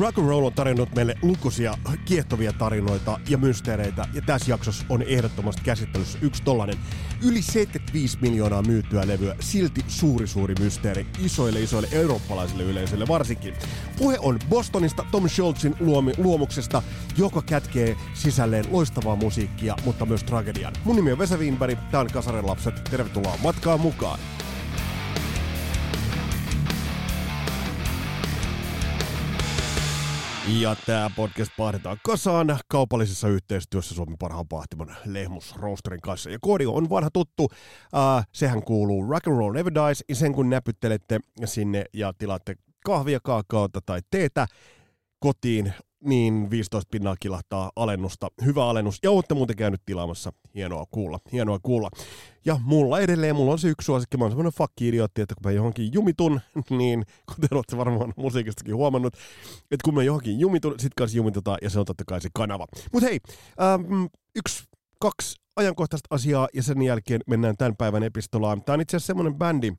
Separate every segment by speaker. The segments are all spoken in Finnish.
Speaker 1: Rock and Roll on tarjonnut meille lukuisia kiehtovia tarinoita ja mysteereitä, ja tässä jaksossa on ehdottomasti käsittelyssä yksi tollanen yli 75 miljoonaa myytyä levyä, silti suuri suuri mysteeri isoille isoille eurooppalaisille yleisöille varsinkin. Puhe on Bostonista, Tom Schultzin luomi, luomuksesta, joka kätkee sisälleen loistavaa musiikkia, mutta myös tragedian. Mun nimi on Vesa Wienberg, tää on Kasaren lapset, tervetuloa matkaan mukaan. Ja tämä podcast pahdetaan kasaan. Kaupallisessa yhteistyössä Suomen parhaan pahtimon Lehmus Roasterin kanssa. Ja koodi on vanha tuttu, uh, sehän kuuluu Rock and Roll Never Dies, ja sen kun näpyttelette sinne ja tilaatte kahvia, kaakaota tai teetä kotiin, niin 15 pinnaa kilahtaa alennusta. Hyvä alennus. Ja olette muuten käynyt tilaamassa. Hienoa kuulla. Hienoa kuulla. Ja mulla edelleen, mulla on se yksi suosikki. Mä oon semmonen fuck-idiootti, että kun mä johonkin jumitun, niin kuten olette varmaan musiikistakin huomannut, että kun mä johonkin jumitun, sit kanssa jumitutaan ja se on totta kai se kanava. Mut hei, ähm, yksi, kaksi ajankohtaista asiaa ja sen jälkeen mennään tämän päivän epistolaan. Tää on itse asiassa semmonen bändi,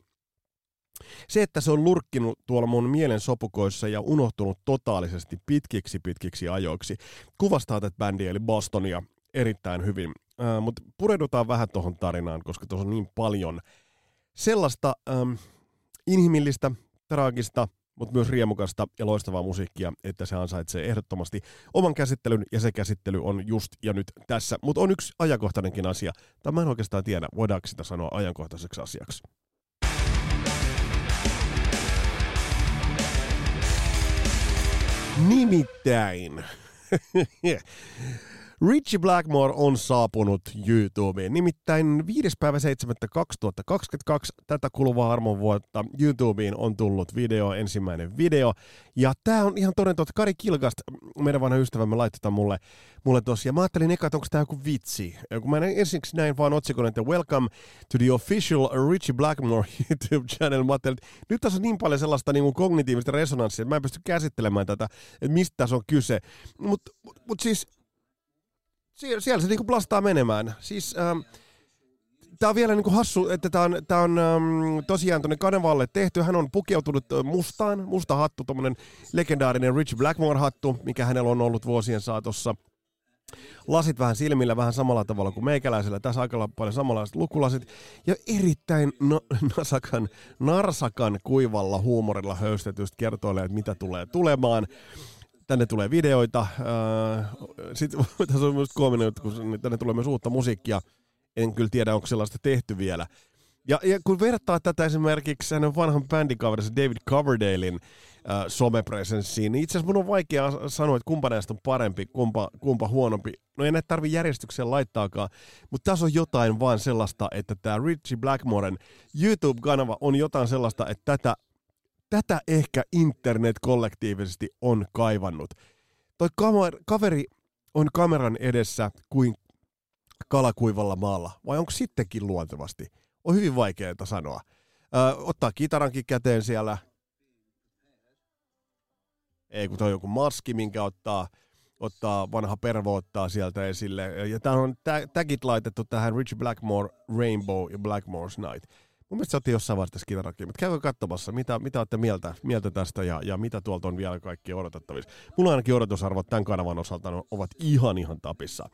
Speaker 1: se, että se on lurkkinut tuolla mun mielen sopukoissa ja unohtunut totaalisesti pitkiksi pitkiksi ajoiksi, kuvastaa tätä bändiä eli Bostonia erittäin hyvin. Äh, Mutta pureudutaan vähän tuohon tarinaan, koska tuossa on niin paljon sellaista ähm, inhimillistä, traagista, mutta myös riemukasta ja loistavaa musiikkia, että se ansaitsee ehdottomasti oman käsittelyn, ja se käsittely on just ja nyt tässä. Mutta on yksi ajankohtainenkin asia, tai mä en oikeastaan tiedä, voidaanko sitä sanoa ajankohtaiseksi asiaksi. Nimittäin. Richie Blackmore on saapunut YouTubeen. Nimittäin 5.7.2022 tätä kuluvaa armon vuotta YouTubeen on tullut video, ensimmäinen video. Ja tää on ihan toden totta. Kari Kilgast, meidän vanha ystävämme, tämän mulle, mulle tossa. Ja mä ajattelin eka, että onko tää joku vitsi. Kun mä ensiksi näin vaan otsikon, että Welcome to the official Richie Blackmore YouTube channel. Mä ajattelin, että nyt tässä on niin paljon sellaista niin kuin kognitiivista resonanssia, että mä en pysty käsittelemään tätä, että mistä tässä on kyse. Mutta mut, mut siis siellä, siellä se niinku blastaa menemään. Siis, ähm, Tämä on vielä niinku hassu, että tämä on, tää on ähm, tosiaan tuonne kanavalle tehty. Hän on pukeutunut mustaan, musta hattu, tuommoinen legendaarinen Rich Blackmore-hattu, mikä hänellä on ollut vuosien saatossa. Lasit vähän silmillä, vähän samalla tavalla kuin meikäläisellä. Tässä aika paljon samanlaiset lukulasit. Ja erittäin no, nasakan, narsakan kuivalla huumorilla höystetystä kertoilee, että mitä tulee tulemaan tänne tulee videoita. Sitten tässä on myös koominen, kun tänne tulee myös uutta musiikkia. En kyllä tiedä, onko sellaista tehty vielä. Ja, ja kun vertaa tätä esimerkiksi hänen vanhan bändikaverinsa David Coverdalein äh, somepresenssiin, niin itse asiassa mun on vaikea sanoa, että kumpa näistä on parempi, kumpa, kumpa huonompi. No ei näitä tarvi järjestykseen laittaakaan, mutta tässä on jotain vaan sellaista, että tämä Richie Blackmoren YouTube-kanava on jotain sellaista, että tätä tätä ehkä internet kollektiivisesti on kaivannut. Toi kamer- kaveri on kameran edessä kuin kalakuivalla maalla, vai onko sittenkin luontevasti? On hyvin vaikeaa sanoa. Ö, ottaa kitarankin käteen siellä. Ei, kun toi on joku maski, minkä ottaa, ottaa vanha pervo ottaa sieltä esille. Ja tää on tagit laitettu tähän Rich Blackmore Rainbow ja Blackmore's Night. Mun mielestä sä otti jossain vaiheessa skidarakin, mutta käykö katsomassa, mitä, mitä olette mieltä, mieltä tästä ja, ja mitä tuolta on vielä kaikki odotettavissa. Mulla ainakin odotusarvot tämän kanavan osalta ovat ihan ihan tapissa.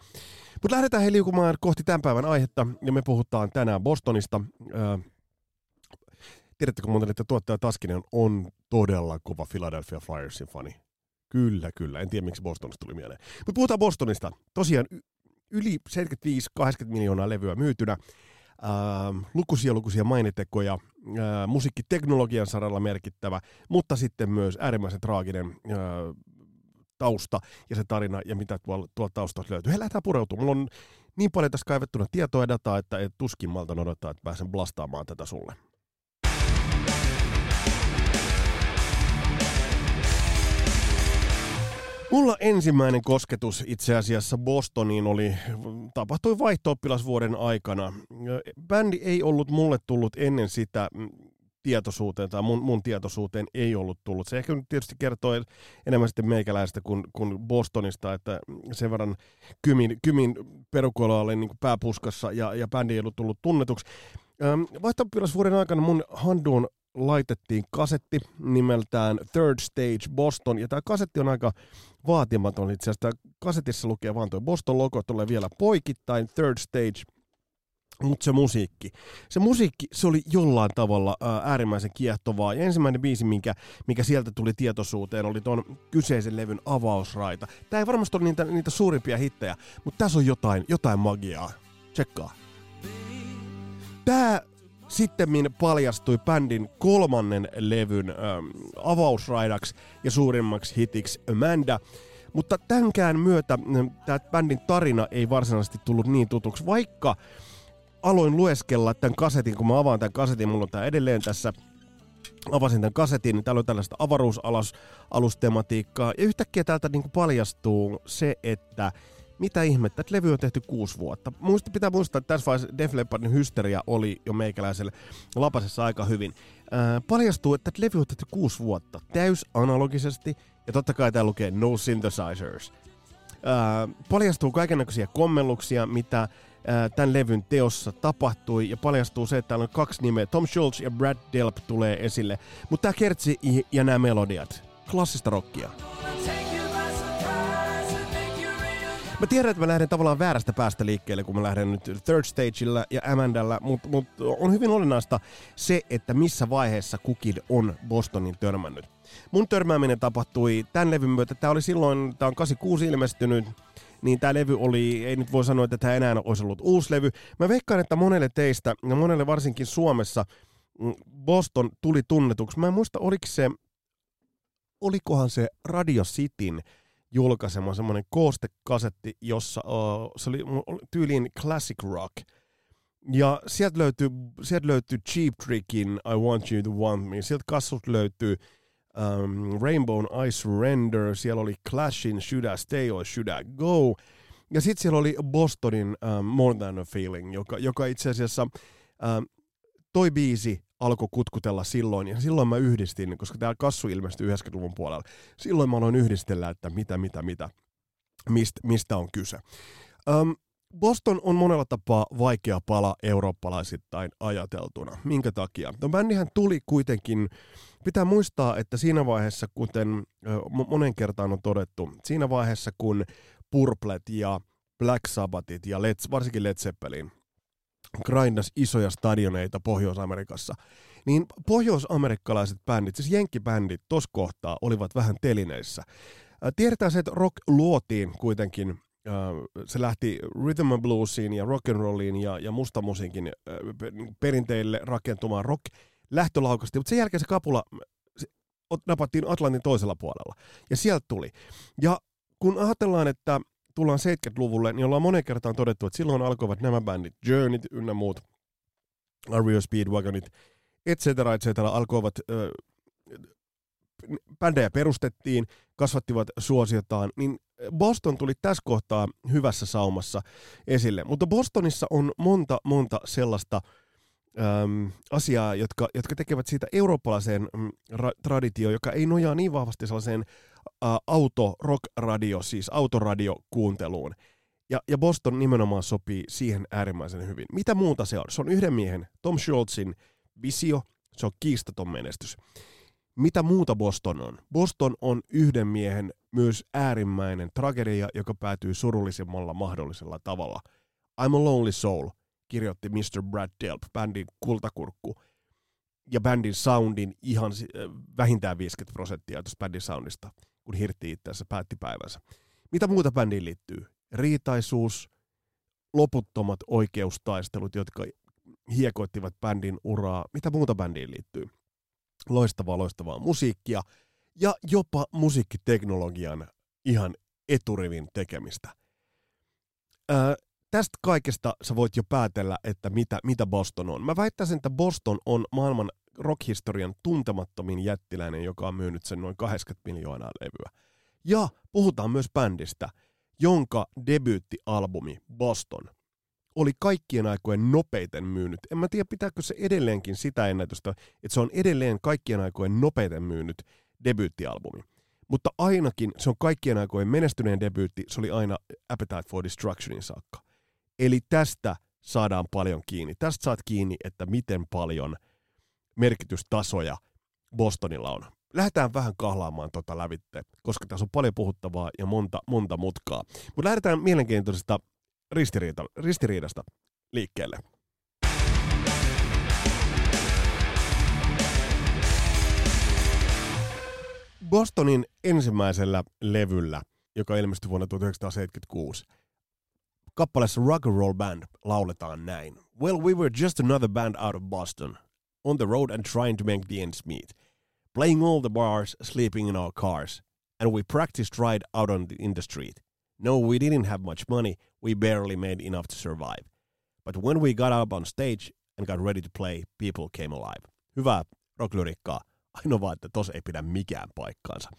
Speaker 1: Mutta lähdetään he liukumaan kohti tämän päivän aihetta ja me puhutaan tänään Bostonista. Öö, tiedättekö muuten, että tuottaja Taskinen on todella kova Philadelphia Flyersin fani? Kyllä, kyllä. En tiedä, miksi Bostonista tuli mieleen. Mutta puhutaan Bostonista. Tosiaan yli 75-80 miljoonaa levyä myytynä lukuisia lukuisia mainitekoja, äh, musiikkiteknologian saralla merkittävä, mutta sitten myös äärimmäisen traaginen äh, tausta ja se tarina ja mitä tuolla, tuolla taustalla löytyy. He lähdetään pureutumaan. Mulla on niin paljon tässä kaivettuna tietoa ja dataa, että et tuskin malta odottaa, että pääsen blastaamaan tätä sulle. Mulla ensimmäinen kosketus itse asiassa Bostoniin oli, tapahtui vaihto aikana. Bändi ei ollut mulle tullut ennen sitä mm, tietoisuuteen tai mun, mun tietoisuuteen ei ollut tullut. Se ehkä nyt tietysti kertoo enemmän sitten meikäläistä kuin, kuin Bostonista, että sen verran Kymin, Kymin perukoilla oli niin pääpuskassa ja, ja bändi ei ollut tullut tunnetuksi. Vaihtopilasvuoden aikana mun handuun laitettiin kasetti nimeltään Third Stage Boston, ja tämä kasetti on aika vaatimaton itse asiassa. kasetissa lukee vaan tuo Boston-logo, tulee vielä poikittain Third Stage, mutta se musiikki. Se musiikki, se oli jollain tavalla ää, äärimmäisen kiehtovaa. Ja ensimmäinen biisi, minkä, mikä sieltä tuli tietoisuuteen, oli tuon kyseisen levyn avausraita. Tämä ei varmasti ole niitä, niitä suurimpia hittejä, mutta tässä on jotain, jotain magiaa. Tsekkaa. Tämä sitten paljastui bändin kolmannen levyn ähm, avausraidaksi ja suurimmaksi hitiksi Amanda. Mutta tämänkään myötä tämä bändin tarina ei varsinaisesti tullut niin tutuksi, vaikka aloin lueskella tämän kasetin, kun mä avaan tämän kasetin, mulla on tämä edelleen tässä. Avasin tämän kasetin, niin täällä on tällaista avaruusalustematiikkaa, ja yhtäkkiä täältä niin kuin paljastuu se, että mitä ihmettä, että levy on tehty kuusi vuotta. Muista, pitää muistaa, että tässä vaiheessa Def Leppardin hysteria oli jo meikäläiselle lapasessa aika hyvin. Ää, paljastuu, että levy on tehty kuusi vuotta, täys analogisesti, ja totta kai tää lukee No Synthesizers. Ää, paljastuu kaikenlaisia kommelluksia, mitä ää, tämän levyn teossa tapahtui, ja paljastuu se, että täällä on kaksi nimeä, Tom Schultz ja Brad Delp tulee esille. Mutta tämä kertsi ja nämä melodiat, klassista rockia. Mä tiedän, että mä lähden tavallaan väärästä päästä liikkeelle, kun mä lähden nyt Third Stageilla ja Amandalla, mutta mut on hyvin olennaista se, että missä vaiheessa kukin on Bostonin törmännyt. Mun törmääminen tapahtui tämän levyn myötä. Tää oli silloin, tää on 86 ilmestynyt, niin tämä levy oli, ei nyt voi sanoa, että tämä enää olisi ollut uusi levy. Mä veikkaan, että monelle teistä, ja monelle varsinkin Suomessa, mm, Boston tuli tunnetuksi. Mä en muista, oliko se, olikohan se Radio Cityn julkaisema semmoinen koostekasetti, jossa uh, se oli tyyliin classic rock. Ja sieltä löytyy, sieltä löytyy Cheap Trickin I Want You To Want Me. Sieltä kasvusta löytyy um, Rainbow I Surrender. Siellä oli Clashin Should I Stay or Should I Go. Ja sitten siellä oli Bostonin um, More Than A Feeling, joka, joka itse asiassa um, toi biisi alkoi kutkutella silloin, ja silloin mä yhdistin, koska tämä kassu ilmestyi 90-luvun puolella, silloin mä aloin yhdistellä, että mitä, mitä, mitä, mist, mistä on kyse. Um, Boston on monella tapaa vaikea pala eurooppalaisittain ajateltuna. Minkä takia? No bändihän tuli kuitenkin, pitää muistaa, että siinä vaiheessa, kuten monen kertaan on todettu, siinä vaiheessa kun Purplet ja Black Sabbathit ja Led, varsinkin Led Zeppelin grindas isoja stadioneita Pohjois-Amerikassa, niin pohjois-amerikkalaiset bändit, siis jenkkibändit tos kohtaa olivat vähän telineissä. Tiedetään se, että rock luotiin kuitenkin se lähti rhythm and bluesiin ja rock and rolliin ja, ja mustamusiikin perinteille rakentumaan rock lähtölaukasti, mutta sen jälkeen se kapula se, napattiin Atlantin toisella puolella ja sieltä tuli. Ja kun ajatellaan, että tullaan 70-luvulle, niin ollaan monen kertaan todettu, että silloin alkoivat nämä bändit, Journeyt ynnä muut, Ario Speedwagonit, et cetera, et cetera, alkoivat, ö, bändejä perustettiin, kasvattivat suosiotaan, niin Boston tuli tässä kohtaa hyvässä saumassa esille. Mutta Bostonissa on monta, monta sellaista äm, asiaa, jotka, jotka tekevät siitä eurooppalaiseen mm, ra- traditioon, joka ei nojaa niin vahvasti sellaiseen äh, auto rock radio, siis autoradiokuunteluun. Ja, ja Boston nimenomaan sopii siihen äärimmäisen hyvin. Mitä muuta se on? Se on yhden miehen, Tom Schultzin visio, se on kiistaton menestys. Mitä muuta Boston on? Boston on yhden miehen myös äärimmäinen tragedia, joka päätyy surullisimmalla mahdollisella tavalla. I'm a Lonely Soul, kirjoitti Mr. Brad Delp, bändin kultakurkku ja bändin soundin ihan vähintään 50 prosenttia tuosta bändin soundista kun hirtti itseänsä päätti päivänsä. Mitä muuta bändiin liittyy? Riitaisuus, loputtomat oikeustaistelut, jotka hiekoittivat bändin uraa. Mitä muuta bändiin liittyy? Loistavaa, loistavaa musiikkia ja jopa musiikkiteknologian ihan eturivin tekemistä. Ää, tästä kaikesta sä voit jo päätellä, että mitä, mitä Boston on. Mä väittäisin, että Boston on maailman rockhistorian tuntemattomin jättiläinen, joka on myynyt sen noin 80 miljoonaa levyä. Ja puhutaan myös bändistä, jonka debyyttialbumi Boston oli kaikkien aikojen nopeiten myynyt. En mä tiedä, pitääkö se edelleenkin sitä ennätystä, että se on edelleen kaikkien aikojen nopeiten myynyt debyyttialbumi. Mutta ainakin se on kaikkien aikojen menestyneen debyytti, se oli aina Appetite for Destructionin saakka. Eli tästä saadaan paljon kiinni. Tästä saat kiinni, että miten paljon merkitystasoja Bostonilla on. Lähdetään vähän kahlaamaan tota lävitte, koska tässä on paljon puhuttavaa ja monta, monta mutkaa. Mutta lähdetään mielenkiintoisesta ristiriita, ristiriidasta liikkeelle. Bostonin ensimmäisellä levyllä, joka ilmestyi vuonna 1976, kappaleessa Rock and Roll Band lauletaan näin. Well, we were just another band out of Boston, on the road and trying to make the ends meet. Playing all the bars, sleeping in our cars, and we practiced right out on the, in the street. No, we didn't have much money, we barely made enough to survive. But when we got up on stage and got ready to play, people came alive. Hyvää rocklyrikkaa. Ainoa vaan, että tos ei pidä mikään paikkaansa.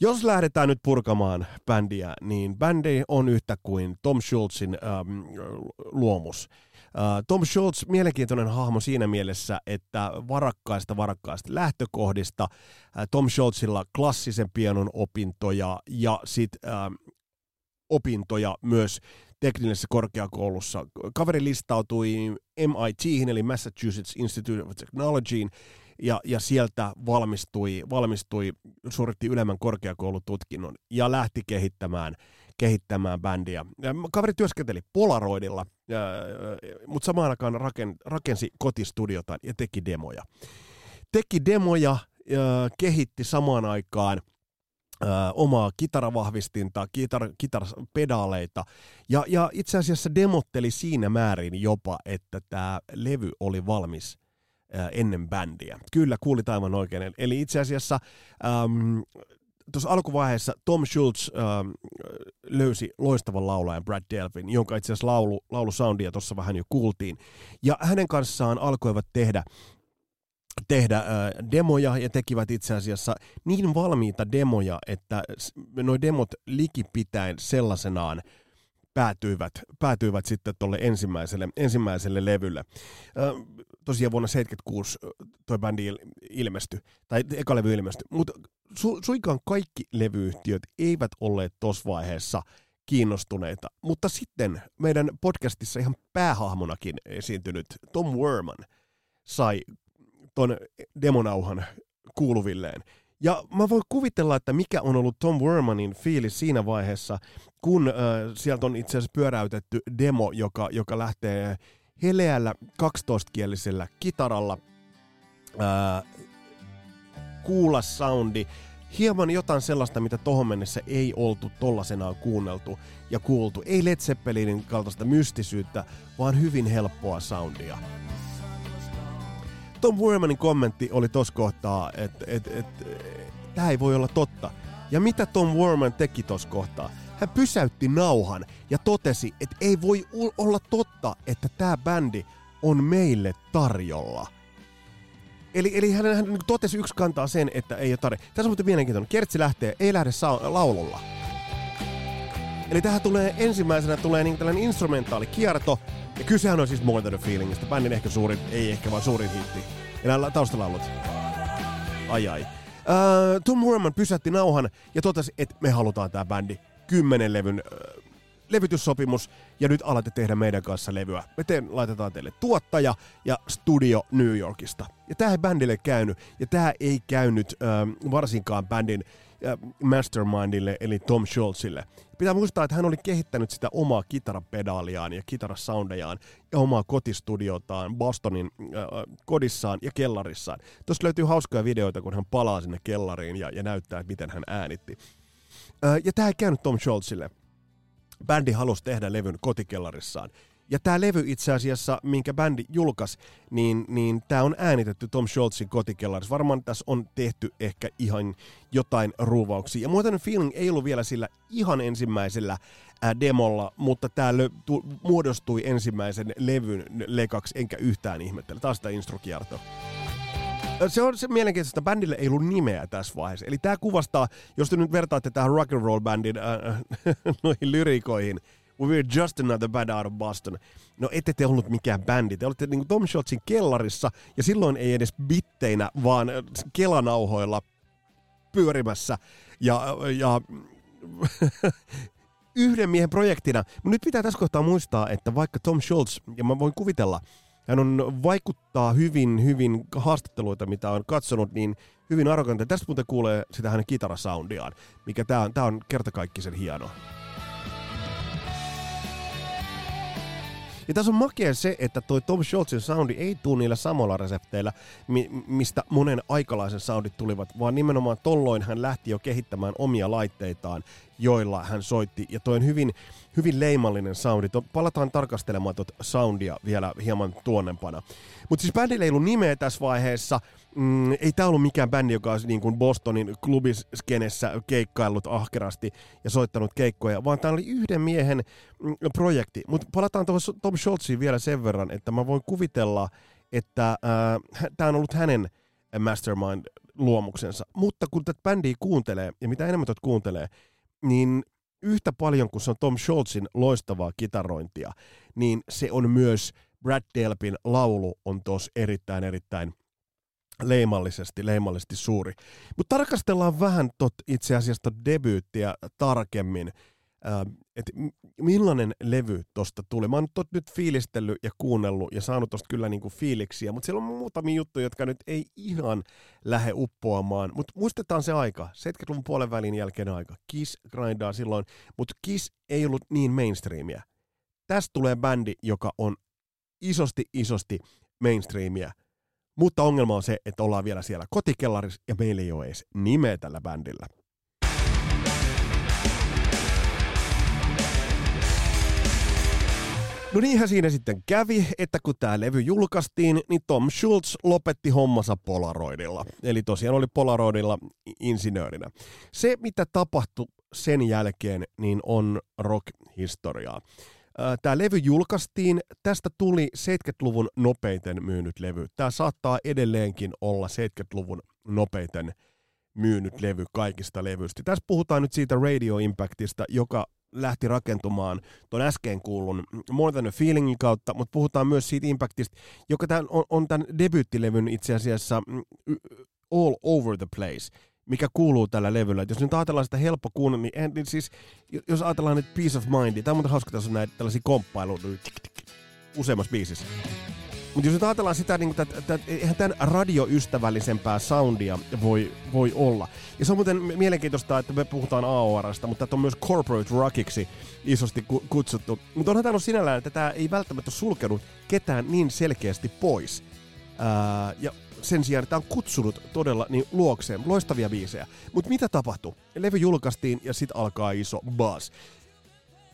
Speaker 1: Jos lähdetään nyt purkamaan bändiä, niin bändi on yhtä kuin Tom Schultzin ähm, luomus. Äh, Tom Schultz, mielenkiintoinen hahmo siinä mielessä, että varakkaista varakkaista lähtökohdista. Äh, Tom Schultzilla klassisen pianon opintoja ja sitten äh, opintoja myös teknillisessä korkeakoulussa. Kaveri listautui MIT, eli Massachusetts Institute of Technologyin, ja, ja sieltä valmistui, valmistui, suoritti ylemmän korkeakoulututkinnon ja lähti kehittämään, kehittämään bändiä. Ja kaveri työskenteli Polaroidilla, mutta samaan aikaan raken, rakensi kotistudiota ja teki demoja. Teki demoja, ja kehitti samaan aikaan – Ö, omaa kitaravahvistinta, kitar, kitarapedaaleita. Ja, ja itse asiassa demotteli siinä määrin jopa, että tämä levy oli valmis ennen bändiä. Kyllä, kuulit aivan oikein. Eli itse asiassa äm, tuossa alkuvaiheessa Tom Schultz äm, löysi loistavan laulajan Brad Delvin, jonka itse asiassa laulu, laulusoundia tuossa vähän jo kuultiin. Ja hänen kanssaan alkoivat tehdä tehdä äh, demoja ja tekivät itse asiassa niin valmiita demoja, että nuo demot likipitäen sellaisenaan päätyivät, päätyivät sitten tuolle ensimmäiselle, ensimmäiselle levylle. Äh, tosiaan vuonna 76 toi bändi ilmestyi, tai eka levy ilmestyi, mutta su, suinkaan kaikki levyyhtiöt eivät olleet tuossa vaiheessa kiinnostuneita, mutta sitten meidän podcastissa ihan päähahmonakin esiintynyt Tom Werman sai ton demonauhan kuuluvilleen. Ja mä voin kuvitella, että mikä on ollut Tom Wermanin fiilis siinä vaiheessa, kun äh, sieltä on itse asiassa pyöräytetty demo, joka, joka lähtee heleällä 12-kielisellä kitaralla. Äh, kuulla soundi, hieman jotain sellaista, mitä tohon mennessä ei oltu tollasenaan kuunneltu ja kuultu. Ei Led Zeppelinin kaltaista mystisyyttä, vaan hyvin helppoa soundia. Tom Wermanin kommentti oli tos kohtaa, että et, et, et, tämä ei voi olla totta. Ja mitä Tom Werman teki tos kohtaa? Hän pysäytti nauhan ja totesi, että ei voi olla totta, että tämä bändi on meille tarjolla. Eli, eli hän, hän niin totesi yksi kantaa sen, että ei ole tarjolla. Tässä on muuten mielenkiintoinen. Kertsi lähtee, ei lähde sa- laululla. Eli tähän tulee ensimmäisenä tulee niin tällainen instrumentaali kierto, ja kysehän on siis More Than a Feelingistä. Bändin ehkä suurin, ei ehkä vaan suurin hitti. Ja taustalaulut. Ai ai. Uh, Tom Werman pysäytti nauhan ja totesi, että me halutaan tämä bändi kymmenen levyn uh, levytyssopimus ja nyt alatte tehdä meidän kanssa levyä. Me teen, laitetaan teille tuottaja ja studio New Yorkista. Ja tämä ei bändille käynyt ja tämä ei käynyt uh, varsinkaan bändin mastermindille eli Tom Schultzille. Pitää muistaa, että hän oli kehittänyt sitä omaa kitarapedaaliaan ja kitarasoundejaan ja omaa kotistudiotaan Bostonin äh, kodissaan ja kellarissaan. Tuossa löytyy hauskoja videoita, kun hän palaa sinne kellariin ja, ja näyttää, että miten hän äänitti. Äh, ja tämä ei käynyt Tom Schultzille. Bändi halusi tehdä levyn kotikellarissaan. Ja tämä levy itse asiassa, minkä bändi julkaisi, niin, niin tämä on äänitetty Tom Schultzin kotikellarissa. Varmaan tässä on tehty ehkä ihan jotain ruuvauksia. Ja muuten feeling ei ollut vielä sillä ihan ensimmäisellä ää, demolla, mutta tämä muodostui ensimmäisen levyn lekaksi, enkä yhtään ihmettele. Taas sitä instrokierto. Se on se mielenkiintoista, että bändille ei ollut nimeä tässä vaiheessa. Eli tämä kuvastaa, jos te nyt vertaatte tähän rock and roll bandin äh, noihin lyrikoihin, We're just another band out of Boston. No ette te ollut mikään bändi. Te olitte niin Tom Schultzin kellarissa, ja silloin ei edes bitteinä, vaan kelanauhoilla pyörimässä. Ja, ja yhden miehen projektina. Mutta nyt pitää tässä kohtaa muistaa, että vaikka Tom Schultz, ja mä voin kuvitella, hän on vaikuttaa hyvin, hyvin haastatteluita, mitä on katsonut, niin hyvin arrogantti. Tästä muuten kuulee sitä hänen kitarasoundiaan, mikä tää on, tää on kertakaikkisen hieno. Ja tässä on makea se, että toi Tom Scholzin soundi ei tule niillä samoilla resepteillä, mi- mistä monen aikalaisen soundit tulivat, vaan nimenomaan tolloin hän lähti jo kehittämään omia laitteitaan, joilla hän soitti. Ja toi on hyvin, hyvin leimallinen soundi. Palataan tarkastelemaan tuota soundia vielä hieman tuonnempana. Mutta siis bändillä ei ollut nimeä tässä vaiheessa. Mm, ei tämä ollut mikään bändi, joka olisi niin kuin Bostonin klubiskenessä keikkaillut ahkerasti ja soittanut keikkoja, vaan tämä oli yhden miehen mm, projekti. Mutta palataan tuohon Tom Scholziin vielä sen verran, että mä voin kuvitella, että äh, tämä on ollut hänen mastermind-luomuksensa. Mutta kun tätä bändiä kuuntelee, ja mitä enemmän tätä kuuntelee, niin yhtä paljon kuin se on Tom Scholzin loistavaa kitarointia, niin se on myös Brad Delpin laulu on tuossa erittäin, erittäin leimallisesti, leimallisesti suuri. Mutta tarkastellaan vähän tot itse asiassa debyyttiä tarkemmin, että millainen levy tosta tuli. Mä oon tot nyt fiilistellyt ja kuunnellut ja saanut tosta kyllä niinku fiiliksiä, mutta siellä on muutamia juttuja, jotka nyt ei ihan lähde uppoamaan. Mutta muistetaan se aika, 70-luvun puolen välin jälkeen aika. Kiss grindaa silloin, mutta Kiss ei ollut niin mainstreamia. Tästä tulee bändi, joka on isosti, isosti mainstreamia. Mutta ongelma on se, että ollaan vielä siellä kotikellarissa ja meillä ei ole edes nimeä tällä bändillä. No niinhän siinä sitten kävi, että kun tämä levy julkaistiin, niin Tom Schultz lopetti hommansa Polaroidilla. Eli tosiaan oli Polaroidilla insinöörinä. Se, mitä tapahtui sen jälkeen, niin on rock-historiaa. Tämä levy julkaistiin, tästä tuli 70-luvun nopeiten myynyt levy. Tämä saattaa edelleenkin olla 70-luvun nopeiten myynyt levy kaikista levyistä. Tässä puhutaan nyt siitä Radio Impactista, joka lähti rakentumaan tuon äsken kuulun More Than a Feelingin kautta, mutta puhutaan myös siitä Impactista, joka tämän, on, on tämän debyyttilevyn itse asiassa mm, all over the place mikä kuuluu tällä levyllä. Et jos nyt ajatellaan sitä helppo kuunnella, niin, en, niin siis, jos ajatellaan nyt Peace of Mind, tämä on muuten hauska, tässä on näitä tällaisia komppailuja useammassa biisissä. Mutta jos nyt ajatellaan sitä, niin että, että, eihän tämän radioystävällisempää soundia voi, voi olla. Ja se on muuten mielenkiintoista, että me puhutaan AORista, mutta tämä on myös corporate rockiksi isosti kutsuttu. Mutta onhan tämä sinällään, että tämä ei välttämättä sulkenut ketään niin selkeästi pois. Ää, ja sen sijaan, että on kutsunut todella niin luokseen loistavia biisejä. Mutta mitä tapahtui? Levy julkaistiin ja sitten alkaa iso buzz.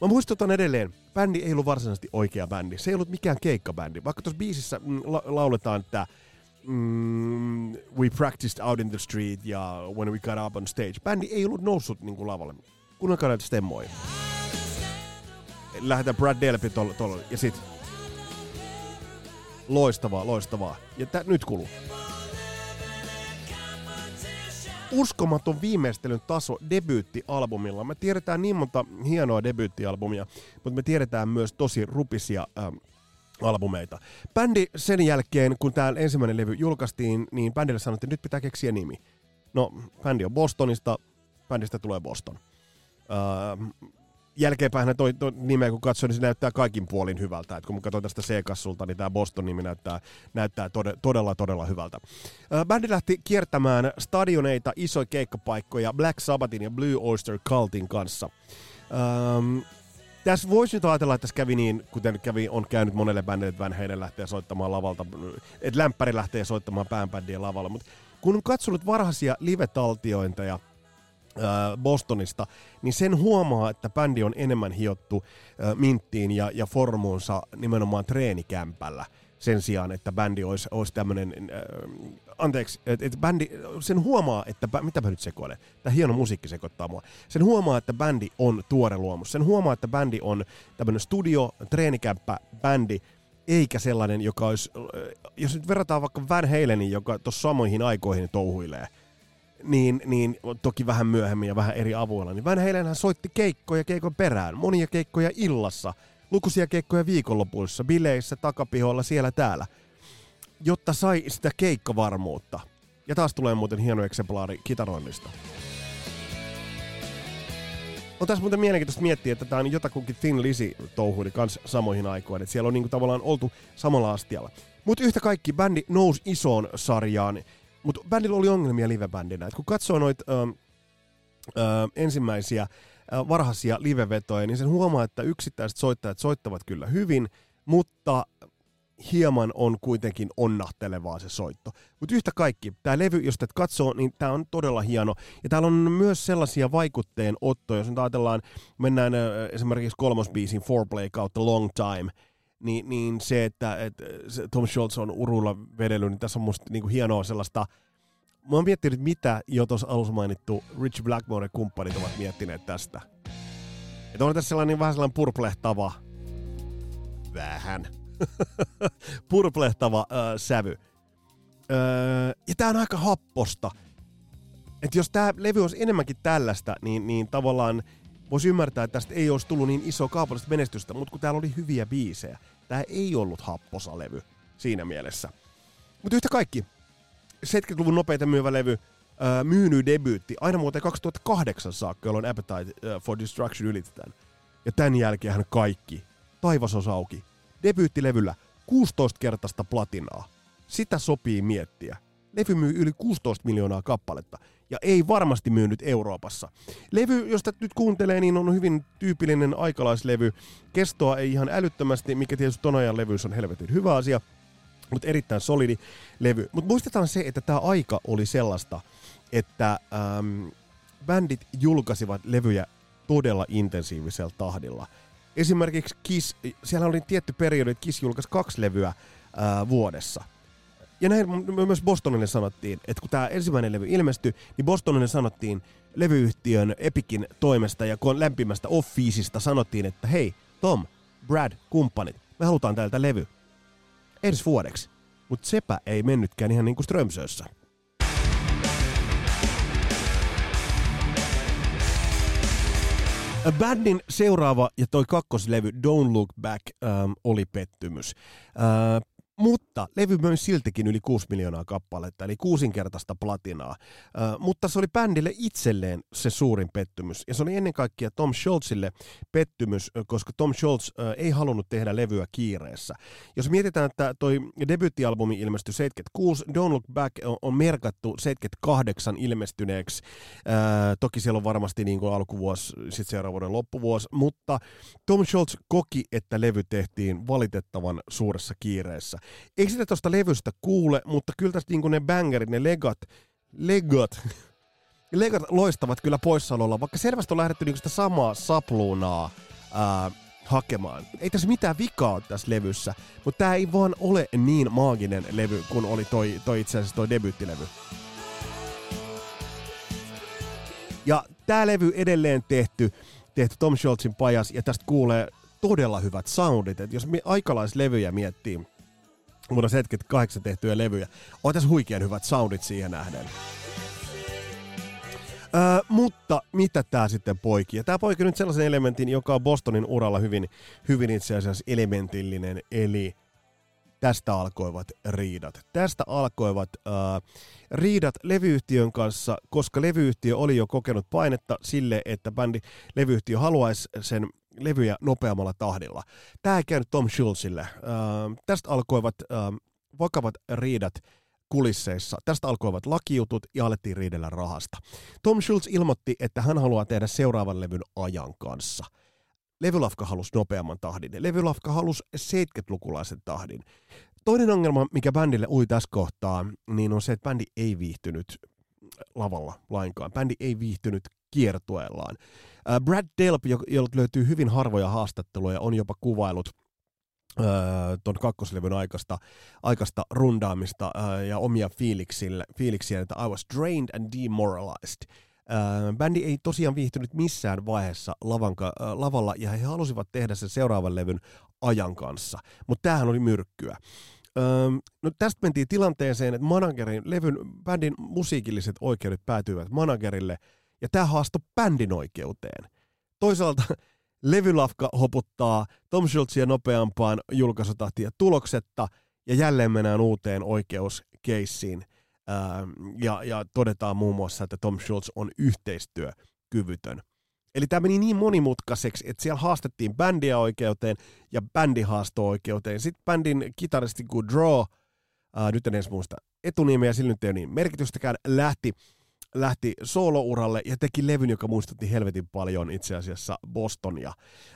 Speaker 1: Mä muistutan edelleen, bändi ei ollut varsinaisesti oikea bändi. Se ei ollut mikään keikkabändi. Vaikka tuossa biisissä mm, la- lauletaan, että mm, we practiced out in the street ja when we got up on stage. Bändi ei ollut noussut niin kuin lavalle. Kuunnelkaa näitä stemmoja. Lähdetään Brad Delpy tuolla tol- ja sit loistavaa, loistavaa. Ja tä- nyt kuluu uskomaton viimeistelyn taso debyyttialbumilla. Me tiedetään niin monta hienoa debyyttialbumia, mutta me tiedetään myös tosi rupisia ähm, albumeita. Bändi sen jälkeen, kun tämä ensimmäinen levy julkaistiin, niin bändille sanottiin, että nyt pitää keksiä nimi. No, bändi on Bostonista, bändistä tulee Boston. Äh, jälkeenpäin toi, toi nimeä kun katsoo, niin se näyttää kaikin puolin hyvältä. Et kun mä katsoin tästä C-kassulta, niin tämä Boston-nimi näyttää, näyttää tode, todella, todella hyvältä. bändi lähti kiertämään stadioneita, isoja keikkapaikkoja Black Sabbathin ja Blue Oyster Cultin kanssa. Ähm, tässä voisi nyt ajatella, että tässä kävi niin, kuten kävi, on käynyt monelle bändille, että Halen lähtee soittamaan lavalta, että lämpäri lähtee soittamaan päänbändien lavalla, mutta kun on katsonut varhaisia live-taltiointeja – Bostonista, niin sen huomaa, että bändi on enemmän hiottu minttiin ja, ja formuunsa nimenomaan treenikämpällä sen sijaan, että bändi olisi, olisi tämmöinen, äh, anteeksi, että et bändi, sen huomaa, että, mitä mä nyt sekoilen, tämä hieno musiikki sekoittaa mua, sen huomaa, että bändi on tuore luomus, sen huomaa, että bändi on tämmöinen studio, treenikämppä, bändi, eikä sellainen, joka olisi, jos nyt verrataan vaikka Van Halenin, joka tuossa samoihin aikoihin touhuilee, niin, niin toki vähän myöhemmin ja vähän eri avuilla, niin Van Halenhän soitti keikkoja keikon perään, monia keikkoja illassa, lukuisia keikkoja viikonlopuissa, bileissä, takapihoilla, siellä täällä, jotta sai sitä keikkavarmuutta. Ja taas tulee muuten hieno eksemplaari kitaroinnista. On tässä muuten mielenkiintoista miettiä, että tämä on jotakuinkin Thin Lizzy touhuili kans samoihin aikoihin. Että siellä on niinku tavallaan oltu samalla astialla. Mutta yhtä kaikki bändi nousi isoon sarjaan. Mutta bändillä oli ongelmia livebändinä. Et kun katsoo noita ensimmäisiä ö, varhaisia livevetoja, niin sen huomaa, että yksittäiset soittajat soittavat kyllä hyvin, mutta hieman on kuitenkin onnahtelevaa se soitto. Mutta yhtä kaikki, tämä levy, jos tätä katsoo, niin tämä on todella hieno. Ja täällä on myös sellaisia vaikutteen ottoja, jos nyt ajatellaan, mennään esimerkiksi kolmosbiisin Foreplay kautta Long Time, niin, niin se, että, että Tom Schultz on urulla vedellyt, niin tässä on musta niinku hienoa sellaista, mä oon miettinyt, mitä jo tuossa alussa mainittu Rich Blackmore kumppanit ovat miettineet tästä. Että on tässä sellainen vähän sellainen purplehtava, vähän, purplehtava äh, sävy. Öö, ja tää on aika happosta. Et jos tää levy olisi enemmänkin tällaista, niin, niin tavallaan voisi ymmärtää, että tästä ei olisi tullut niin iso kaupallista menestystä, mutta kun täällä oli hyviä biisejä, tää ei ollut happosa levy siinä mielessä. Mutta yhtä kaikki, 70-luvun nopeita myyvä levy, öö, myyny debyytti aina vuoteen 2008 saakka, jolloin Appetite for Destruction ylitetään. Ja tämän jälkeen kaikki, taivas on auki, debyyttilevyllä 16-kertaista platinaa. Sitä sopii miettiä. Levy myy yli 16 miljoonaa kappaletta ja ei varmasti myynyt Euroopassa. Levy, josta nyt kuuntelee, niin on hyvin tyypillinen aikalaislevy. Kestoa ei ihan älyttömästi, mikä tietysti ton ajan levyys on helvetin hyvä asia, mutta erittäin solidi levy. Mutta muistetaan se, että tämä aika oli sellaista, että ähm, bändit julkaisivat levyjä todella intensiivisellä tahdilla – esimerkiksi Kiss, siellä oli tietty periodi, että Kiss julkaisi kaksi levyä ää, vuodessa. Ja näin myös Bostonille sanottiin, että kun tämä ensimmäinen levy ilmestyi, niin Bostonille sanottiin levyyhtiön Epikin toimesta ja lämpimästä offiisista sanottiin, että hei, Tom, Brad, kumppanit, me halutaan täältä levy. Edes vuodeksi. Mutta sepä ei mennytkään ihan niin kuin Strömsössä. Bandin seuraava ja toi kakkoslevy Don't Look Back ähm, oli pettymys. Äh, mutta levy möi siltikin yli 6 miljoonaa kappaletta, eli kuusinkertaista platinaa. Äh, mutta se oli bändille itselleen se suurin pettymys. Ja se oli ennen kaikkea Tom Schultzille pettymys, koska Tom Schultz äh, ei halunnut tehdä levyä kiireessä. Jos mietitään, että toi debyyttialbumi ilmestyi 76, Don't Look Back on, on merkattu 78 ilmestyneeksi. Äh, toki siellä on varmasti niin kuin alkuvuosi, sitten seuraavan vuoden loppuvuosi, mutta Tom Schultz koki, että levy tehtiin valitettavan suuressa kiireessä. Ei sitä tuosta levystä kuule, mutta kyllä tästä niin ne bangerit, ne legat, legat, legat loistavat kyllä poissaololla, vaikka selvästi on lähdetty niin sitä samaa sapluunaa ää, hakemaan. Ei tässä mitään vikaa tässä levyssä, mutta tämä ei vaan ole niin maaginen levy kuin oli toi, toi itse asiassa toi debyyttilevy. Ja tämä levy edelleen tehty, tehty Tom Scholzin pajas, ja tästä kuulee todella hyvät soundit. Et jos aikalaislevyjä miettii, vuonna 78 tehtyjä levyjä. On tässä huikean hyvät soundit siihen nähden. Öö, mutta mitä tämä sitten poiki? Ja tämä poiki nyt sellaisen elementin, joka on Bostonin uralla hyvin, hyvin itse asiassa elementillinen, eli tästä alkoivat riidat. Tästä alkoivat öö, riidat levyyhtiön kanssa, koska levyyhtiö oli jo kokenut painetta sille, että bändi levyyhtiö haluaisi sen levyjä nopeammalla tahdilla. Tämä ei käynyt Tom Schulzille. Äh, tästä alkoivat äh, vakavat riidat kulisseissa. Tästä alkoivat lakijutut ja alettiin riidellä rahasta. Tom Schulz ilmoitti, että hän haluaa tehdä seuraavan levyn ajan kanssa. Levylafka halusi nopeamman tahdin. Levylafka halusi 70-lukulaisen tahdin. Toinen ongelma, mikä bändille ui tässä kohtaa, niin on se, että bändi ei viihtynyt lavalla lainkaan. Bändi ei viihtynyt kiertueellaan. Äh, Brad Delp, jolta löytyy hyvin harvoja haastatteluja, on jopa kuvailut äh, tuon kakkoslevyn aikaista, aikaista rundaamista äh, ja omia fiiliksiä, että I was drained and demoralized. Bändi ei tosiaan viihtynyt missään vaiheessa lavanka, lavalla ja he halusivat tehdä sen seuraavan levyn ajan kanssa, mutta tämähän oli myrkkyä. Öö, no tästä mentiin tilanteeseen, että managerin, levyn, bändin musiikilliset oikeudet päätyivät managerille, ja tämä haastoi bändin oikeuteen. Toisaalta levylafka hoputtaa Tom Schultzia nopeampaan julkaisutahtia tuloksetta, ja jälleen mennään uuteen oikeuskeissiin, öö, ja, ja todetaan muun muassa, että Tom Schultz on yhteistyökyvytön. Eli tämä meni niin monimutkaiseksi, että siellä haastettiin bändiä oikeuteen ja bändi oikeuteen. Sitten bändin kitaristi Draw, ää, nyt en edes muista etunimeä, sillä nyt ei ole niin merkitystäkään, lähti, lähti soolouralle ja teki levyn, joka muistutti helvetin paljon itse asiassa Bostonia,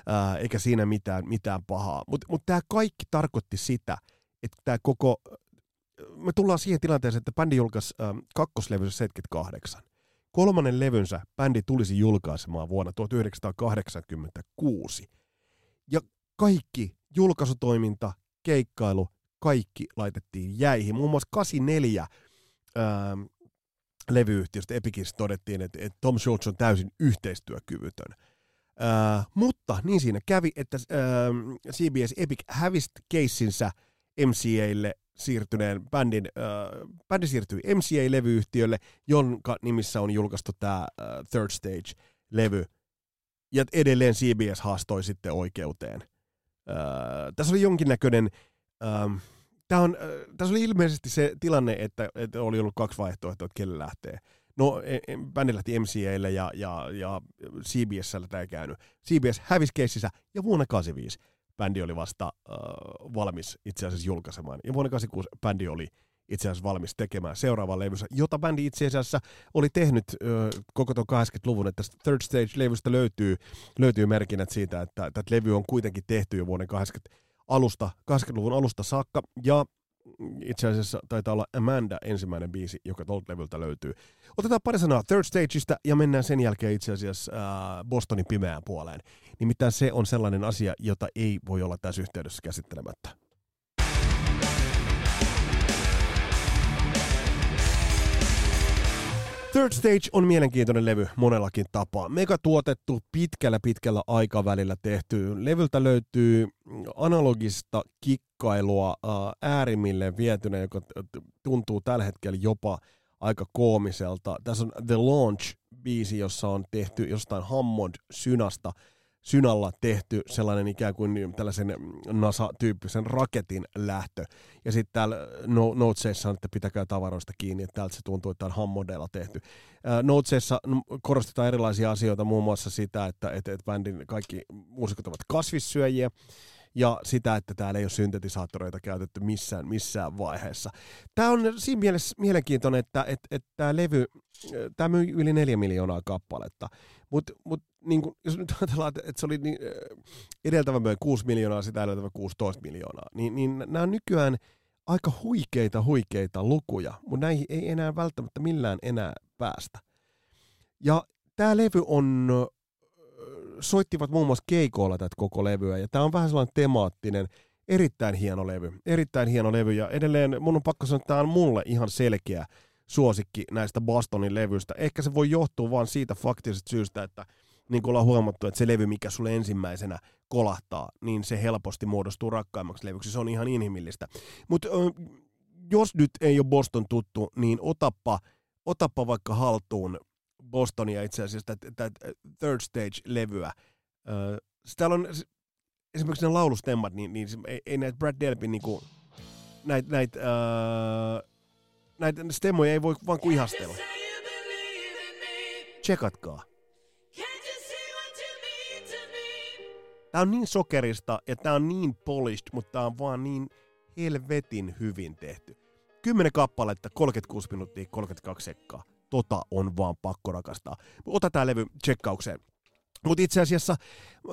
Speaker 1: ää, eikä siinä mitään, mitään pahaa. Mutta mut tämä kaikki tarkoitti sitä, että tämä koko, me tullaan siihen tilanteeseen, että bändi julkaisi kakkoslevy 78 Kolmannen levynsä bändi tulisi julkaisemaan vuonna 1986. Ja kaikki julkaisutoiminta, keikkailu, kaikki laitettiin jäihin. Muun muassa 84 ää, levyyhtiöstä Epicissa todettiin, että, että Tom Schultz on täysin yhteistyökyvytön. Ää, mutta niin siinä kävi, että ää, CBS Epic hävisi keissinsä MCAlle siirtyneen bändin, äh, bändi siirtyi MCA-levyyhtiölle, jonka nimissä on julkaistu tämä äh, Third Stage-levy. Ja edelleen CBS haastoi sitten oikeuteen. Äh, tässä oli jonkinnäköinen... Äh, Tämä on, tässä oli ilmeisesti se tilanne, että, että oli ollut kaksi vaihtoehtoa, että kelle lähtee. No, e, e, bändi lähti MCAlle ja, ja, ja CBSllä tämä ei käynyt. CBS hävisi keississä ja vuonna 85 bändi oli vasta äh, valmis itse asiassa julkaisemaan. Ja vuonna 86 bändi oli itse asiassa valmis tekemään seuraavaa levyssä, jota bändi itse asiassa oli tehnyt äh, koko tuon 80-luvun, että Third Stage-levystä löytyy, löytyy merkinnät siitä, että tätä levy on kuitenkin tehty jo vuoden 80 alusta, 80-luvun alusta saakka, ja itse asiassa taitaa olla Amanda ensimmäinen biisi, joka tuolta levyltä löytyy. Otetaan pari sanaa Third Stageista ja mennään sen jälkeen itse asiassa äh, Bostonin pimeään puoleen. Nimittäin se on sellainen asia, jota ei voi olla tässä yhteydessä käsittelemättä. Third Stage on mielenkiintoinen levy monellakin tapaa. Mega tuotettu, pitkällä pitkällä aikavälillä tehty. Levyltä löytyy analogista kikkailua äärimmille vietynä, joka tuntuu tällä hetkellä jopa aika koomiselta. Tässä on The Launch-biisi, jossa on tehty jostain Hammond-synasta – synalla tehty sellainen ikään kuin tällaisen NASA-tyyppisen raketin lähtö. Ja sitten täällä no, Notesissa on, että pitäkää tavaroista kiinni, että täältä se tuntuu, että on Hammodella tehty. Notesissa korostetaan erilaisia asioita, muun muassa sitä, että, että, että bändin kaikki muusikot ovat kasvissyöjiä, ja sitä, että täällä ei ole syntetisaattoreita käytetty missään, missään vaiheessa. Tämä on siinä mielessä mielenkiintoinen, että, että, että tämä levy, tämä myy yli neljä miljoonaa kappaletta, mutta mut, niin jos nyt ajatellaan, että se oli niin, edeltävä myy 6 miljoonaa, sitä edeltävä 16 miljoonaa, niin, niin nämä on nykyään aika huikeita, huikeita lukuja, mutta näihin ei enää välttämättä millään enää päästä. Ja tämä levy on soittivat muun muassa keikoilla tätä koko levyä, ja tämä on vähän sellainen temaattinen, erittäin hieno levy, erittäin hieno levy, ja edelleen mun on pakko sanoa, että tämä on mulle ihan selkeä suosikki näistä Bostonin levyistä. Ehkä se voi johtua vain siitä faktisesta syystä, että niin kuin ollaan huomattu, että se levy, mikä sulle ensimmäisenä kolahtaa, niin se helposti muodostuu rakkaimmaksi levyksi. Se on ihan inhimillistä. Mutta jos nyt ei ole Boston tuttu, niin otappa, otappa vaikka haltuun Bostonia itse asiassa, tätä Third Stage-levyä. Täällä on esimerkiksi ne laulustemmat, niin, niin ei, ei näitä Brad Delpin niinku, näitä näit, öö, näitä stemmoja ei voi vaan kuin ihastella. Tsekatkaa. Tää on niin sokerista ja tää on niin polished, mutta tää on vaan niin helvetin hyvin tehty. 10 kappaletta, 36 minuuttia, 32 sekkaa tota on vaan pakko rakastaa. Ota tää levy tsekkaukseen. Mutta itse asiassa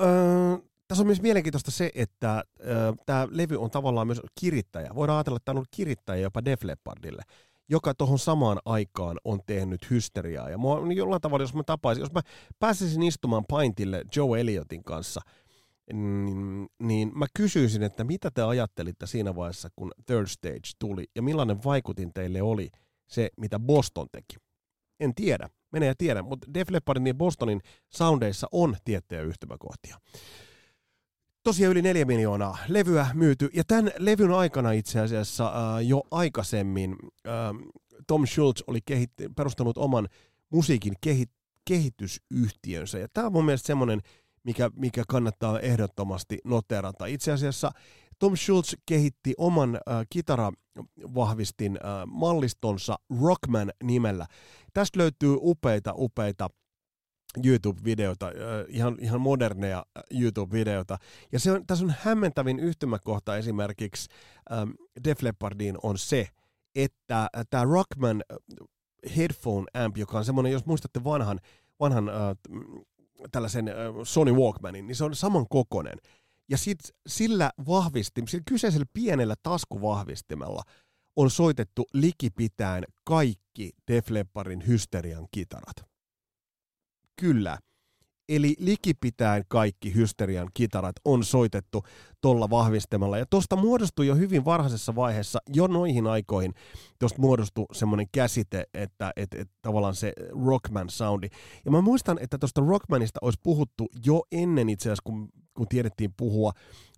Speaker 1: öö, tässä on myös mielenkiintoista se, että öö, tämä levy on tavallaan myös kirittäjä. Voidaan ajatella, että tämä on ollut kirittäjä jopa Def Leppardille joka tuohon samaan aikaan on tehnyt hysteriaa. Ja mua, niin jollain tavalla, jos mä tapaisin, jos mä pääsisin istumaan paintille Joe Elliotin kanssa, niin, niin mä kysyisin, että mitä te ajattelitte siinä vaiheessa, kun Third Stage tuli, ja millainen vaikutin teille oli se, mitä Boston teki. En tiedä, menee ja tiedä, mutta Def Leppardin ja Bostonin soundeissa on tiettyjä yhtymäkohtia. Tosiaan yli neljä miljoonaa levyä myyty. Ja tämän levyn aikana itse asiassa äh, jo aikaisemmin äh, Tom Schultz oli kehitt- perustanut oman musiikin kehit- kehitysyhtiönsä. Ja tämä on mun mielestä semmoinen, mikä, mikä kannattaa ehdottomasti noterata. Itse asiassa Tom Schultz kehitti oman äh, kitaravahvistin äh, mallistonsa Rockman nimellä. Tästä löytyy upeita, upeita YouTube-videota, ihan, ihan moderneja YouTube-videota. Ja se on, tässä on hämmentävin yhtymäkohta esimerkiksi ähm, Def Leppardiin on se, että tämä Rockman headphone amp, joka on semmoinen, jos muistatte vanhan, vanhan äh, tällaisen äh, Sony Walkmanin, niin se on saman kokonen. Ja sit sillä vahvisti, sillä kyseisellä pienellä taskuvahvistimella on soitettu likipitäen kaikki Def Lepparin hysterian kitarat. Kyllä. Eli likipitäen kaikki hysterian kitarat on soitettu tuolla vahvistamalla. Ja tuosta muodostui jo hyvin varhaisessa vaiheessa, jo noihin aikoihin, tuosta muodostui semmoinen käsite, että et, et, tavallaan se rockman soundi. Ja mä muistan, että tuosta rockmanista olisi puhuttu jo ennen itse asiassa, kun, kun tiedettiin puhua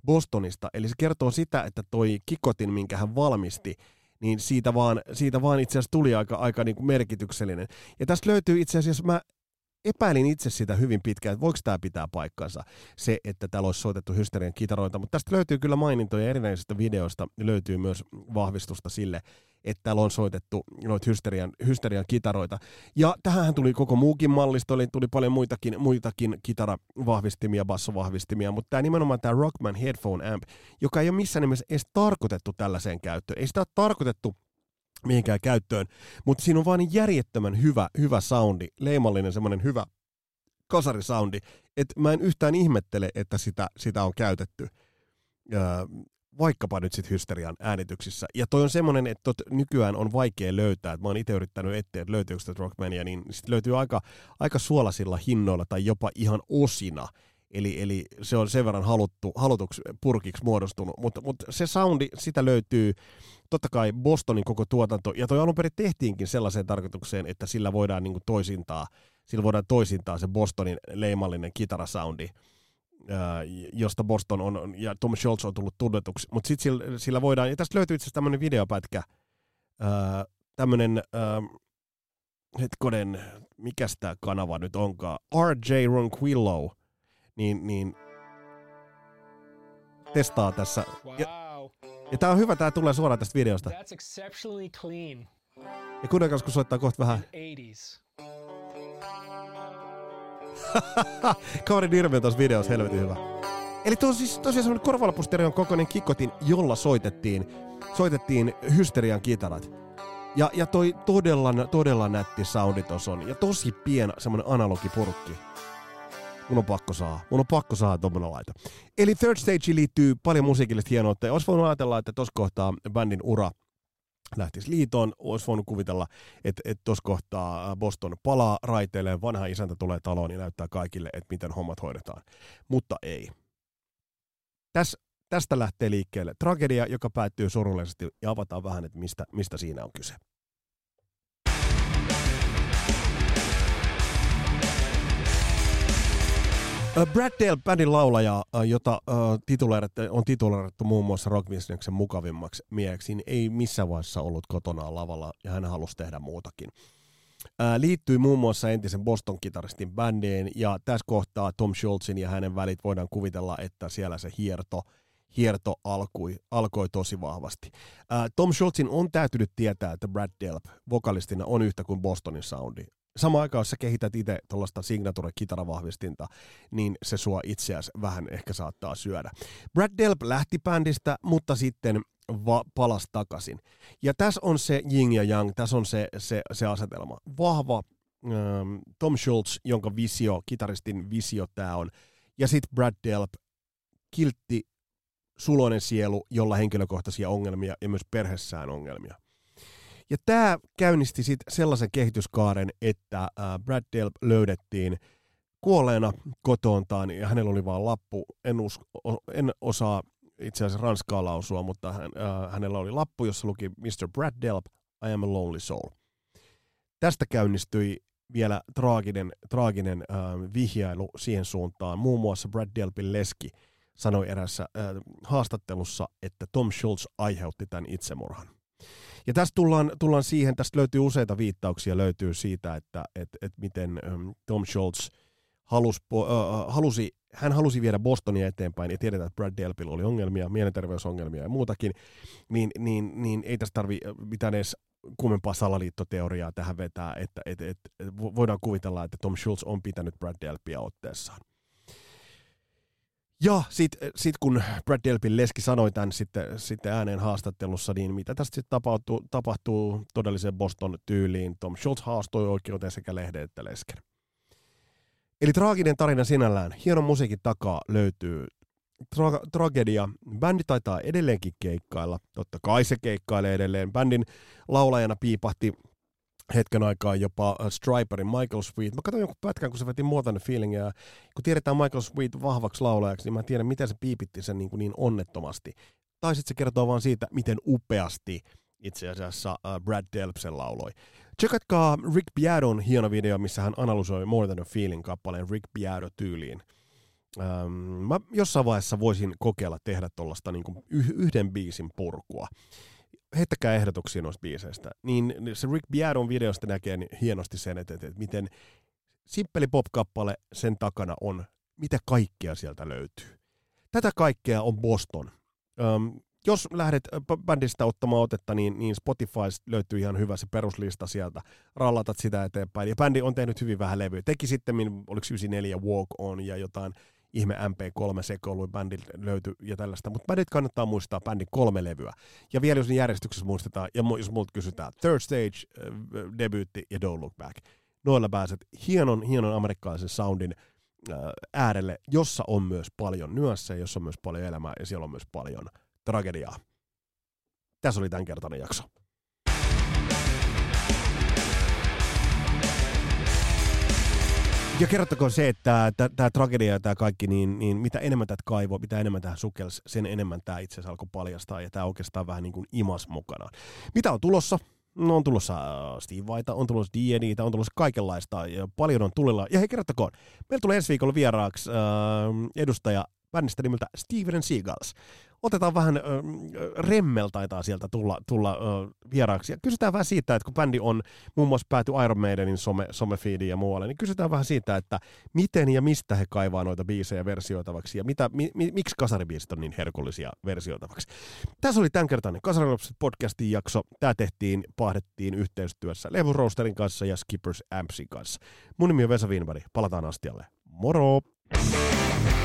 Speaker 1: Bostonista. Eli se kertoo sitä, että toi kikotin, minkä hän valmisti, niin siitä vaan, siitä vaan itse asiassa tuli aika, aika niin kuin merkityksellinen. Ja tästä löytyy itse asiassa, mä epäilin itse sitä hyvin pitkään, että voiko tämä pitää paikkansa, se, että täällä olisi soitettu hysterian kitaroita, mutta tästä löytyy kyllä mainintoja erinäisistä videoista, löytyy myös vahvistusta sille, että täällä on soitettu noita hysterian, hysterian kitaroita. Ja tähän tuli koko muukin mallisto, eli tuli paljon muitakin, muitakin kitaravahvistimia, bassovahvistimia, mutta tämä nimenomaan tämä Rockman Headphone Amp, joka ei ole missään nimessä edes tarkoitettu tällaiseen käyttöön. Ei sitä ole tarkoitettu mihinkään käyttöön. Mutta siinä on vaan niin järjettömän hyvä, hyvä soundi, leimallinen semmoinen hyvä kasarisoundi, että mä en yhtään ihmettele, että sitä, sitä on käytetty. Öö, vaikkapa nyt sitten hysterian äänityksissä. Ja toi on semmoinen, että tot, nykyään on vaikea löytää, että mä oon itse yrittänyt etsiä, että löytyykö sitä Rockmania, niin sitten löytyy aika, aika suolasilla hinnoilla tai jopa ihan osina. Eli, eli se on sen verran haluttu, halutuksi purkiksi muodostunut, mutta, mutta se soundi, sitä löytyy totta kai Bostonin koko tuotanto, ja toi alun perin tehtiinkin sellaiseen tarkoitukseen, että sillä voidaan niin kuin toisintaa, sillä voidaan toisintaa se Bostonin leimallinen kitarasoundi, josta Boston on, ja Tom Schultz on tullut tunnetuksi, mutta sitten sillä, sillä voidaan, ja tästä löytyy itse asiassa tämmöinen videopätkä, tämmöinen, hetkonen, mikä tämä kanava nyt onkaan, RJ Ronquillo, niin, niin. Testaa tässä. Ja, ja tää on hyvä, tää tulee suoraan tästä videosta. That's exceptionally clean. Ja kuunnelkaas, kun soittaa kohta vähän. 80s. Kauri Nirmi on tuossa videossa helvetin hyvä. Eli tuo on siis tosiaan semmoinen korvalapustereon kokoinen kikotin, jolla soitettiin, soitettiin hysterian kitarat. Ja, ja toi todella, todella nätti soundi on. Ja tosi pieni semmoinen analogipurkki. Mun on pakko saa. Mun on pakko saa tommonen laita. Eli Third Stage liittyy paljon musiikillista hienoutta. Olisi voinut ajatella, että tuossa kohtaa bändin ura lähtisi liitoon. Olisi voinut kuvitella, että, että tuossa kohtaa Boston palaa raiteilleen, vanha isäntä tulee taloon ja näyttää kaikille, että miten hommat hoidetaan. Mutta ei. Täs, tästä lähtee liikkeelle tragedia, joka päättyy surullisesti ja avataan vähän, että mistä, mistä siinä on kyse. Brad Dale, bändin laulaja, jota tituleerattu, on tituleerattu muun muassa rock mukavimmaksi mieheksi, niin ei missään vaiheessa ollut kotona lavalla ja hän halusi tehdä muutakin. Liittyi muun muassa entisen Boston-kitaristin bändiin ja tässä kohtaa Tom Schultzin ja hänen välit voidaan kuvitella, että siellä se hierto, hierto alkoi, alkoi tosi vahvasti. Tom Schultzin on täytynyt tietää, että Brad Delp vokalistina on yhtä kuin Bostonin soundi samaan aikaan, jos sä kehität itse tuollaista signature-kitaravahvistinta, niin se sua itseäsi vähän ehkä saattaa syödä. Brad Delp lähti bändistä, mutta sitten va- palasi takaisin. Ja tässä on se yin ja yang, tässä on se, se, se asetelma. Vahva ähm, Tom Schultz, jonka visio, kitaristin visio tämä on, ja sitten Brad Delp, kiltti, suloinen sielu, jolla henkilökohtaisia ongelmia ja myös perhessään ongelmia. Ja tämä käynnisti sitten sellaisen kehityskaaren, että Brad Delp löydettiin kuolleena kotoontaan ja hänellä oli vaan lappu. En, usko, en osaa itse asiassa ranskaa lausua, mutta hän, äh, hänellä oli lappu, jossa luki Mr. Brad Delp, I am a lonely soul. Tästä käynnistyi vielä traaginen, traaginen äh, vihjailu siihen suuntaan. Muun muassa Brad Delpin leski sanoi erässä äh, haastattelussa, että Tom Schultz aiheutti tämän itsemurhan. Ja tästä tullaan, tullaan siihen, tästä löytyy useita viittauksia löytyy siitä, että et, et miten ähm, Tom Schultz halus, äh, halusi, hän halusi viedä Bostonia eteenpäin ja tiedetään, että Brad Delpillä oli ongelmia, mielenterveysongelmia ja muutakin, niin, niin, niin ei tässä tarvi mitään edes kummempaa salaliittoteoriaa tähän vetää, että et, et, et, voidaan kuvitella, että Tom Schultz on pitänyt Brad Delpia otteessaan. Ja sitten sit kun Brad Delpin leski sanoi tämän sitten, sitten ääneen haastattelussa, niin mitä tästä sitten tapahtuu, tapahtuu todelliseen Boston tyyliin. Tom Schultz haastoi oikeuteen sekä lehden että lesken. Eli traaginen tarina sinällään. Hienon musiikin takaa löytyy tra- tragedia. Bändi taitaa edelleenkin keikkailla. Totta kai se keikkailee edelleen. Bändin laulajana piipahti hetken aikaa jopa äh, Striperin Michael Sweet. Mä katsoin jonkun pätkän, kun se veti More Than Feeling, ja kun tiedetään Michael Sweet vahvaksi laulajaksi, niin mä tiedän, miten se piipitti sen niin, kuin niin onnettomasti. Tai sitten se kertoo vaan siitä, miten upeasti itse asiassa uh, Brad Delp sen lauloi. Tsekatkaa Rick Beaton hieno video, missä hän analysoi More Than a Feeling kappaleen Rick Beato tyyliin. Um, mä jossain vaiheessa voisin kokeilla tehdä tuollaista niin yhden biisin purkua heittäkää ehdotuksia noista biiseistä, niin se Rick Beaton videosta näkee niin hienosti sen, että, että, että miten simppeli pop-kappale sen takana on, mitä kaikkea sieltä löytyy. Tätä kaikkea on Boston. Um, jos lähdet bändistä ottamaan otetta, niin, niin Spotify löytyy ihan hyvä se peruslista sieltä. Rallatat sitä eteenpäin. Ja bändi on tehnyt hyvin vähän levyä. Teki sitten, oliko 94 Walk On ja jotain ihme MP3 bändi löytyi ja tällaista, mutta bändit kannattaa muistaa bändin kolme levyä. Ja vielä jos järjestyksessä muistetaan, ja jos multa kysytään, Third Stage, äh, debyytti ja Don't Look Back. Noilla pääset hienon, hienon amerikkalaisen soundin äh, äärelle, jossa on myös paljon nyansseja, jossa on myös paljon elämää ja siellä on myös paljon tragediaa. Tässä oli tämänkertainen jakso. Ja kerrottakoon se, että tämä tragedia ja tämä kaikki, niin, niin mitä enemmän tätä kaivoa, mitä enemmän tähän sukelsi, sen enemmän tämä itse asiassa alkoi paljastaa ja tämä oikeastaan vähän niin kuin imas mukana. Mitä on tulossa? No on tulossa äh, Steve Vaita, on tulossa D&Dtä, on tulossa kaikenlaista ja paljon on tulilla. Ja hei kerrottakoon, meillä tulee ensi viikolla vieraaksi äh, edustaja bändistä nimeltä Steven Seagulls otetaan vähän, äh, Remmel taitaa sieltä tulla, tulla äh, vieraaksi. Ja kysytään vähän siitä, että kun bändi on muun muassa pääty Iron Maidenin some, somefeediin ja muualle, niin kysytään vähän siitä, että miten ja mistä he kaivaa noita biisejä versioitavaksi ja mitä, mi, mi, miksi kasaribiisit on niin herkullisia versioitavaksi. Tässä oli tämänkertainen Kasarilapset podcastin jakso. Tämä tehtiin, pahdettiin yhteistyössä Levu Roasterin kanssa ja Skippers Ampsin kanssa. Mun nimi on Vesa Wienberg. Palataan astialle. Moro! thank you